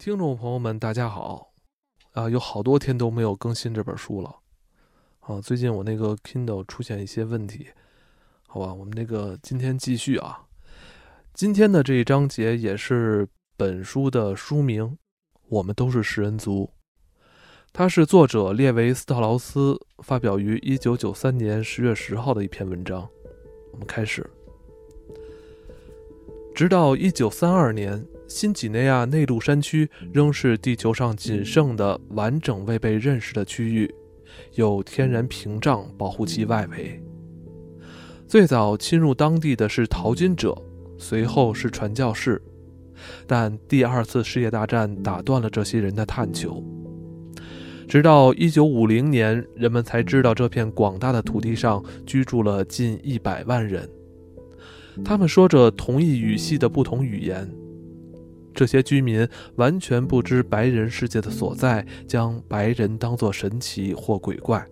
听众朋友们，大家好！啊，有好多天都没有更新这本书了。啊，最近我那个 Kindle 出现一些问题，好吧，我们那个今天继续啊。今天的这一章节也是本书的书名，《我们都是食人族》。它是作者列维斯特劳斯发表于一九九三年十月十号的一篇文章。我们开始。直到一九三二年。新几内亚内陆山区仍是地球上仅剩的完整未被认识的区域，有天然屏障保护其外围。最早侵入当地的是淘金者，随后是传教士，但第二次世界大战打断了这些人的探求。直到1950年，人们才知道这片广大的土地上居住了近一百万人，他们说着同一语系的不同语言。这些居民完全不知白人世界的所在，将白人当作神奇或鬼怪。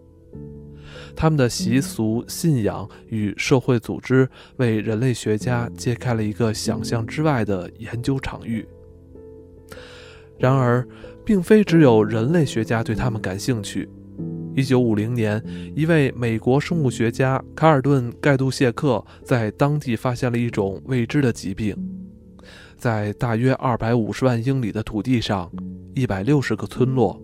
他们的习俗、信仰与社会组织为人类学家揭开了一个想象之外的研究场域。然而，并非只有人类学家对他们感兴趣。1950年，一位美国生物学家卡尔顿·盖杜谢克在当地发现了一种未知的疾病。在大约二百五十万英里的土地上，一百六十个村落，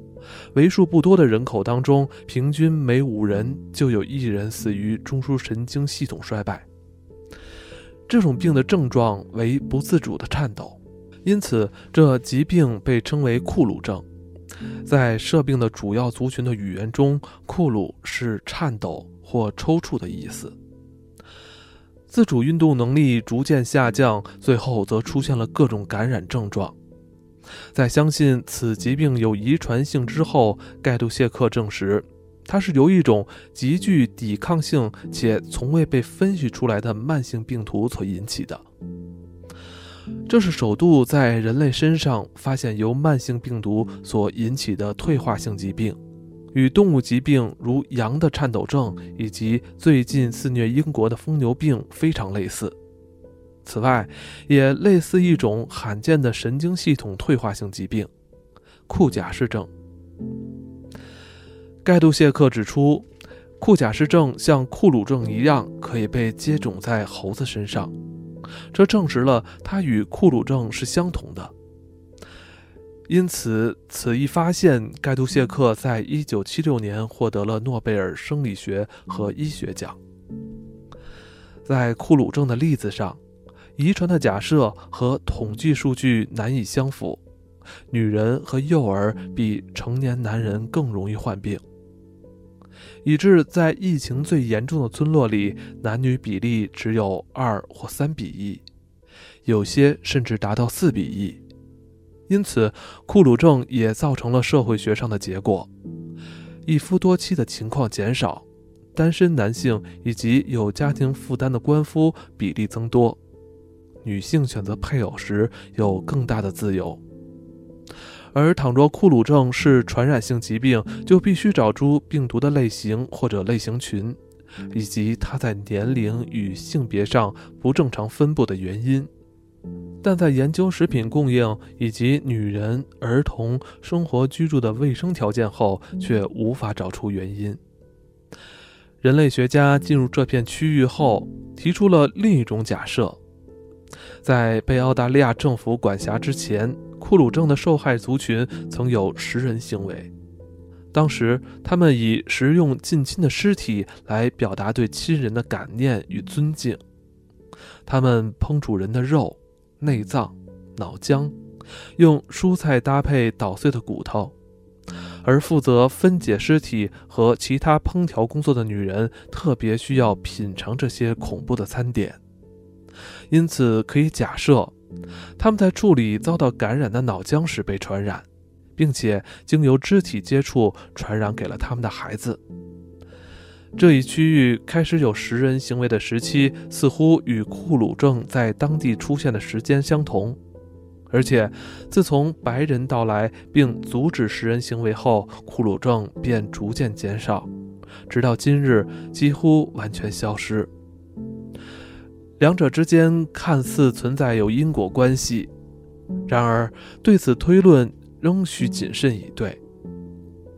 为数不多的人口当中，平均每五人就有一人死于中枢神经系统衰败。这种病的症状为不自主的颤抖，因此这疾病被称为库鲁症。在涉病的主要族群的语言中，库鲁是颤抖或抽搐的意思。自主运动能力逐渐下降，最后则出现了各种感染症状。在相信此疾病有遗传性之后，盖杜谢克证实，它是由一种极具抵抗性且从未被分析出来的慢性病毒所引起的。这是首度在人类身上发现由慢性病毒所引起的退化性疾病。与动物疾病如羊的颤抖症以及最近肆虐英国的疯牛病非常类似。此外，也类似一种罕见的神经系统退化性疾病——库贾氏症。盖杜谢克指出，库贾氏症像库鲁症一样可以被接种在猴子身上，这证实了它与库鲁症是相同的。因此，此一发现，盖杜谢克在一九七六年获得了诺贝尔生理学和医学奖。在库鲁症的例子上，遗传的假设和统计数据难以相符，女人和幼儿比成年男人更容易患病，以致在疫情最严重的村落里，男女比例只有二或三比一，有些甚至达到四比一。因此，库鲁症也造成了社会学上的结果：一夫多妻的情况减少，单身男性以及有家庭负担的官夫比例增多，女性选择配偶时有更大的自由。而倘若库鲁症是传染性疾病，就必须找出病毒的类型或者类型群，以及它在年龄与性别上不正常分布的原因。但在研究食品供应以及女人、儿童生活居住的卫生条件后，却无法找出原因。人类学家进入这片区域后，提出了另一种假设：在被澳大利亚政府管辖之前，库鲁症的受害族群曾有食人行为。当时，他们以食用近亲的尸体来表达对亲人的感念与尊敬。他们烹煮人的肉。内脏、脑浆，用蔬菜搭配捣碎的骨头，而负责分解尸体和其他烹调工作的女人特别需要品尝这些恐怖的餐点，因此可以假设，他们在处理遭到感染的脑浆时被传染，并且经由肢体接触传染给了他们的孩子。这一区域开始有食人行为的时期，似乎与库鲁症在当地出现的时间相同。而且，自从白人到来并阻止食人行为后，库鲁症便逐渐减少，直到今日几乎完全消失。两者之间看似存在有因果关系，然而，对此推论仍需谨慎以对，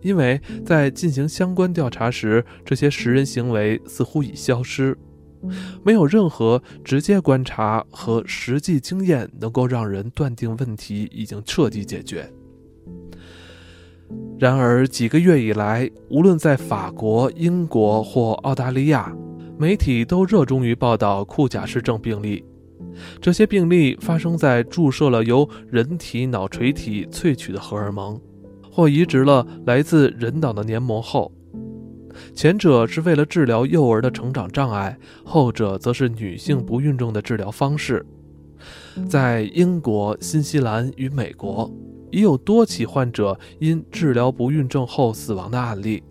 因为在进行相关调查时，这些食人行为似乎已消失，没有任何直接观察和实际经验能够让人断定问题已经彻底解决。然而，几个月以来，无论在法国、英国或澳大利亚，媒体都热衷于报道库贾氏症病例。这些病例发生在注射了由人体脑垂体萃取的荷尔蒙，或移植了来自人脑的黏膜后。前者是为了治疗幼儿的成长障碍，后者则是女性不孕症的治疗方式。在英国、新西兰与美国，已有多起患者因治疗不孕症后死亡的案例。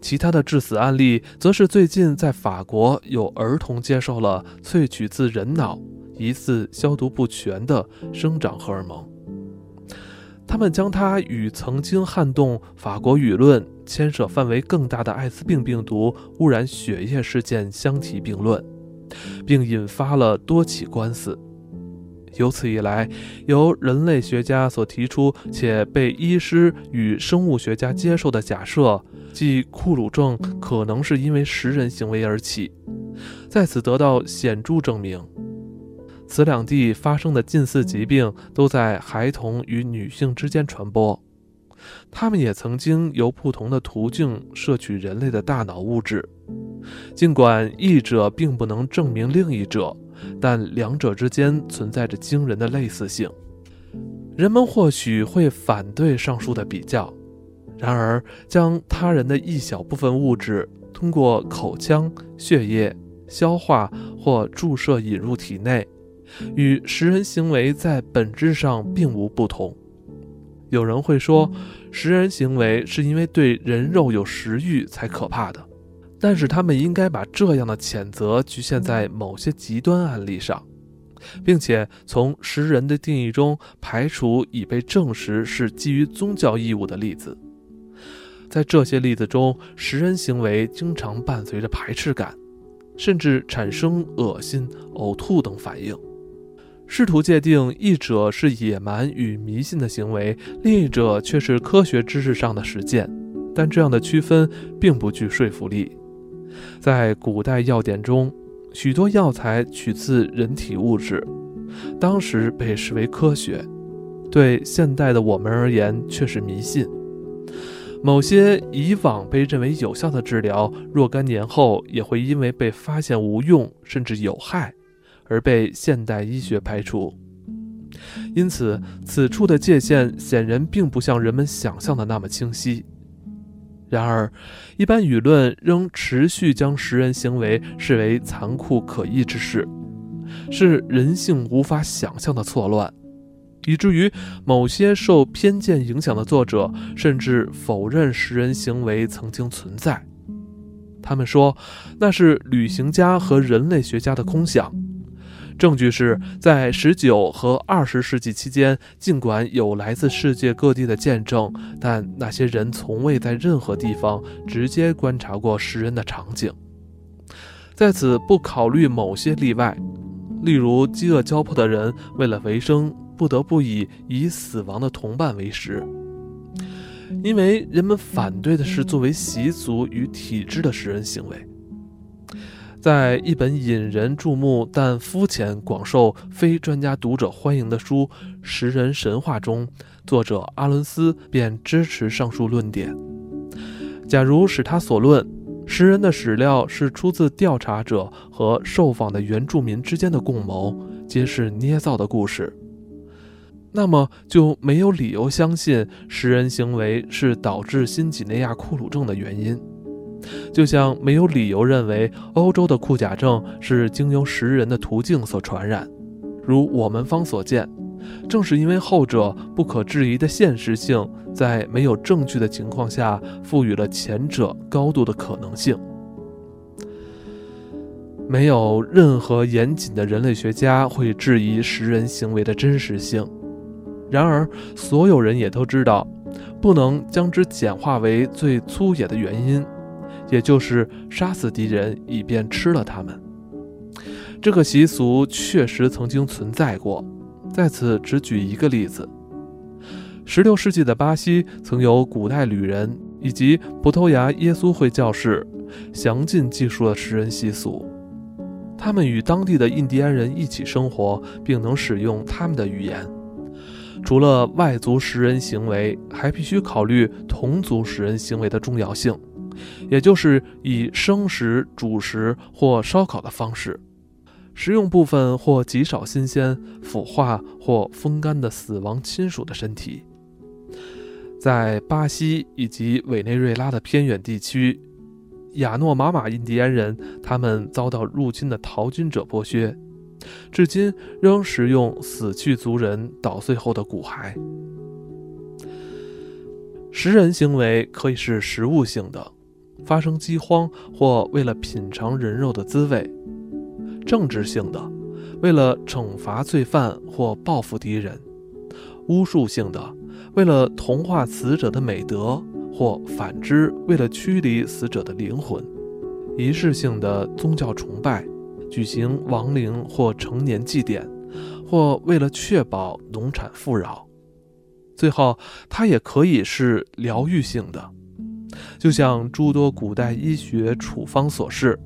其他的致死案例，则是最近在法国有儿童接受了萃取自人脑、疑似消毒不全的生长荷尔蒙。他们将它与曾经撼动法国舆论、牵涉范围更大的艾滋病病毒污染血液事件相提并论，并引发了多起官司。由此以来，由人类学家所提出且被医师与生物学家接受的假设。即库鲁症可能是因为食人行为而起，在此得到显著证明。此两地发生的近似疾病都在孩童与女性之间传播，他们也曾经由不同的途径摄取人类的大脑物质。尽管一者并不能证明另一者，但两者之间存在着惊人的类似性。人们或许会反对上述的比较。然而，将他人的一小部分物质通过口腔、血液消化或注射引入体内，与食人行为在本质上并无不同。有人会说，食人行为是因为对人肉有食欲才可怕的，但是他们应该把这样的谴责局限在某些极端案例上，并且从食人的定义中排除已被证实是基于宗教义务的例子。在这些例子中，食人行为经常伴随着排斥感，甚至产生恶心、呕吐等反应。试图界定一者是野蛮与迷信的行为，另一者却是科学知识上的实践，但这样的区分并不具说服力。在古代药典中，许多药材取自人体物质，当时被视为科学，对现代的我们而言却是迷信。某些以往被认为有效的治疗，若干年后也会因为被发现无用甚至有害，而被现代医学排除。因此，此处的界限显然并不像人们想象的那么清晰。然而，一般舆论仍持续将食人行为视为残酷可疑之事，是人性无法想象的错乱。以至于某些受偏见影响的作者甚至否认食人行为曾经存在。他们说那是旅行家和人类学家的空想。证据是在19和20世纪期间，尽管有来自世界各地的见证，但那些人从未在任何地方直接观察过食人的场景。在此不考虑某些例外，例如饥饿交迫的人为了维生。不得不以以死亡的同伴为食，因为人们反对的是作为习俗与体制的食人行为。在一本引人注目但肤浅、广受非专家读者欢迎的书《食人神话》中，作者阿伦斯便支持上述论点。假如使他所论食人的史料是出自调查者和受访的原住民之间的共谋，皆是捏造的故事。那么就没有理由相信食人行为是导致新几内亚库鲁症的原因，就像没有理由认为欧洲的库贾症是经由食人的途径所传染。如我们方所见，正是因为后者不可质疑的现实性，在没有证据的情况下，赋予了前者高度的可能性。没有任何严谨的人类学家会质疑食人行为的真实性。然而，所有人也都知道，不能将之简化为最粗野的原因，也就是杀死敌人以便吃了他们。这个习俗确实曾经存在过，在此只举一个例子。十六世纪的巴西曾有古代旅人以及葡萄牙耶稣会教士详尽记述了食人习俗。他们与当地的印第安人一起生活，并能使用他们的语言。除了外族食人行为，还必须考虑同族食人行为的重要性，也就是以生食、煮食或烧烤的方式。食用部分或极少新鲜、腐化或风干的死亡亲属的身体。在巴西以及委内瑞拉的偏远地区，亚诺玛马印第安人他们遭到入侵的淘金者剥削，至今仍食用死去族人捣碎后的骨骸。食人行为可以是食物性的，发生饥荒或为了品尝人肉的滋味。政治性的，为了惩罚罪犯或报复敌人；巫术性的，为了同化死者的美德，或反之，为了驱离死者的灵魂；仪式性的宗教崇拜，举行亡灵或成年祭典，或为了确保农产富饶。最后，它也可以是疗愈性的，就像诸多古代医学处方所示。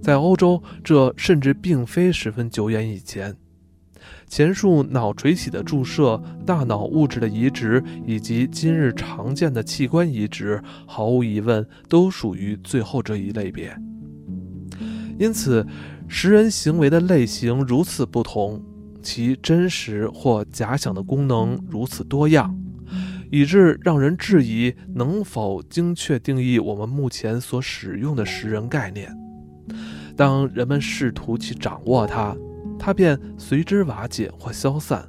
在欧洲，这甚至并非十分久远以前。前述脑垂体的注射、大脑物质的移植以及今日常见的器官移植，毫无疑问都属于最后这一类别。因此，食人行为的类型如此不同，其真实或假想的功能如此多样，以致让人质疑能否精确定义我们目前所使用的食人概念。当人们试图去掌握它，它便随之瓦解或消散。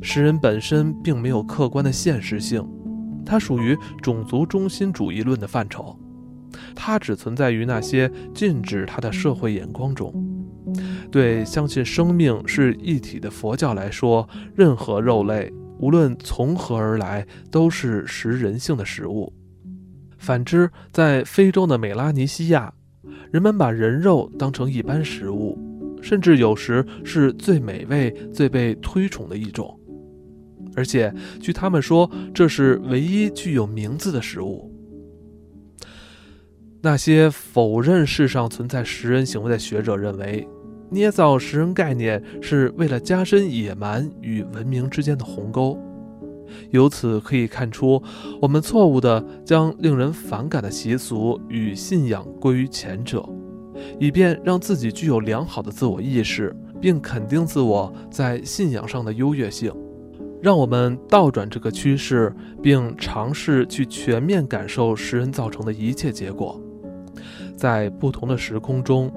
食人本身并没有客观的现实性，它属于种族中心主义论的范畴，它只存在于那些禁止它的社会眼光中。对相信生命是一体的佛教来说，任何肉类，无论从何而来，都是食人性的食物。反之，在非洲的美拉尼西亚。人们把人肉当成一般食物，甚至有时是最美味、最被推崇的一种。而且，据他们说，这是唯一具有名字的食物。那些否认世上存在食人行为的学者认为，捏造食人概念是为了加深野蛮与文明之间的鸿沟。由此可以看出，我们错误地将令人反感的习俗与信仰归于前者，以便让自己具有良好的自我意识，并肯定自我在信仰上的优越性。让我们倒转这个趋势，并尝试去全面感受食人造成的一切结果。在不同的时空中，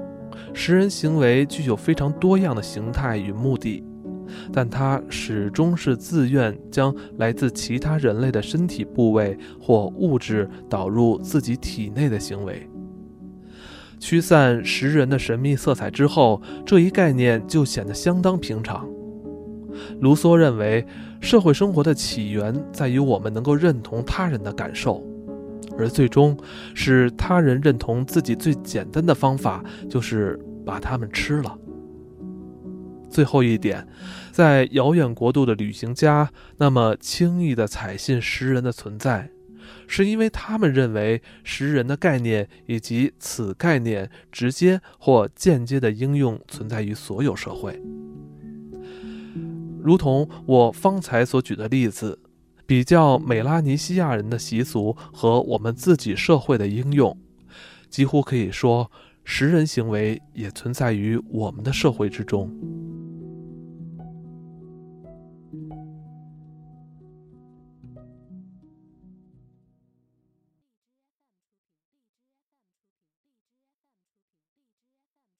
食人行为具有非常多样的形态与目的。但它始终是自愿将来自其他人类的身体部位或物质导入自己体内的行为。驱散食人的神秘色彩之后，这一概念就显得相当平常。卢梭认为，社会生活的起源在于我们能够认同他人的感受，而最终使他人认同自己最简单的方法就是把他们吃了。最后一点，在遥远国度的旅行家那么轻易地采信食人的存在，是因为他们认为食人的概念以及此概念直接或间接的应用存在于所有社会。如同我方才所举的例子，比较美拉尼西亚人的习俗和我们自己社会的应用，几乎可以说，食人行为也存在于我们的社会之中。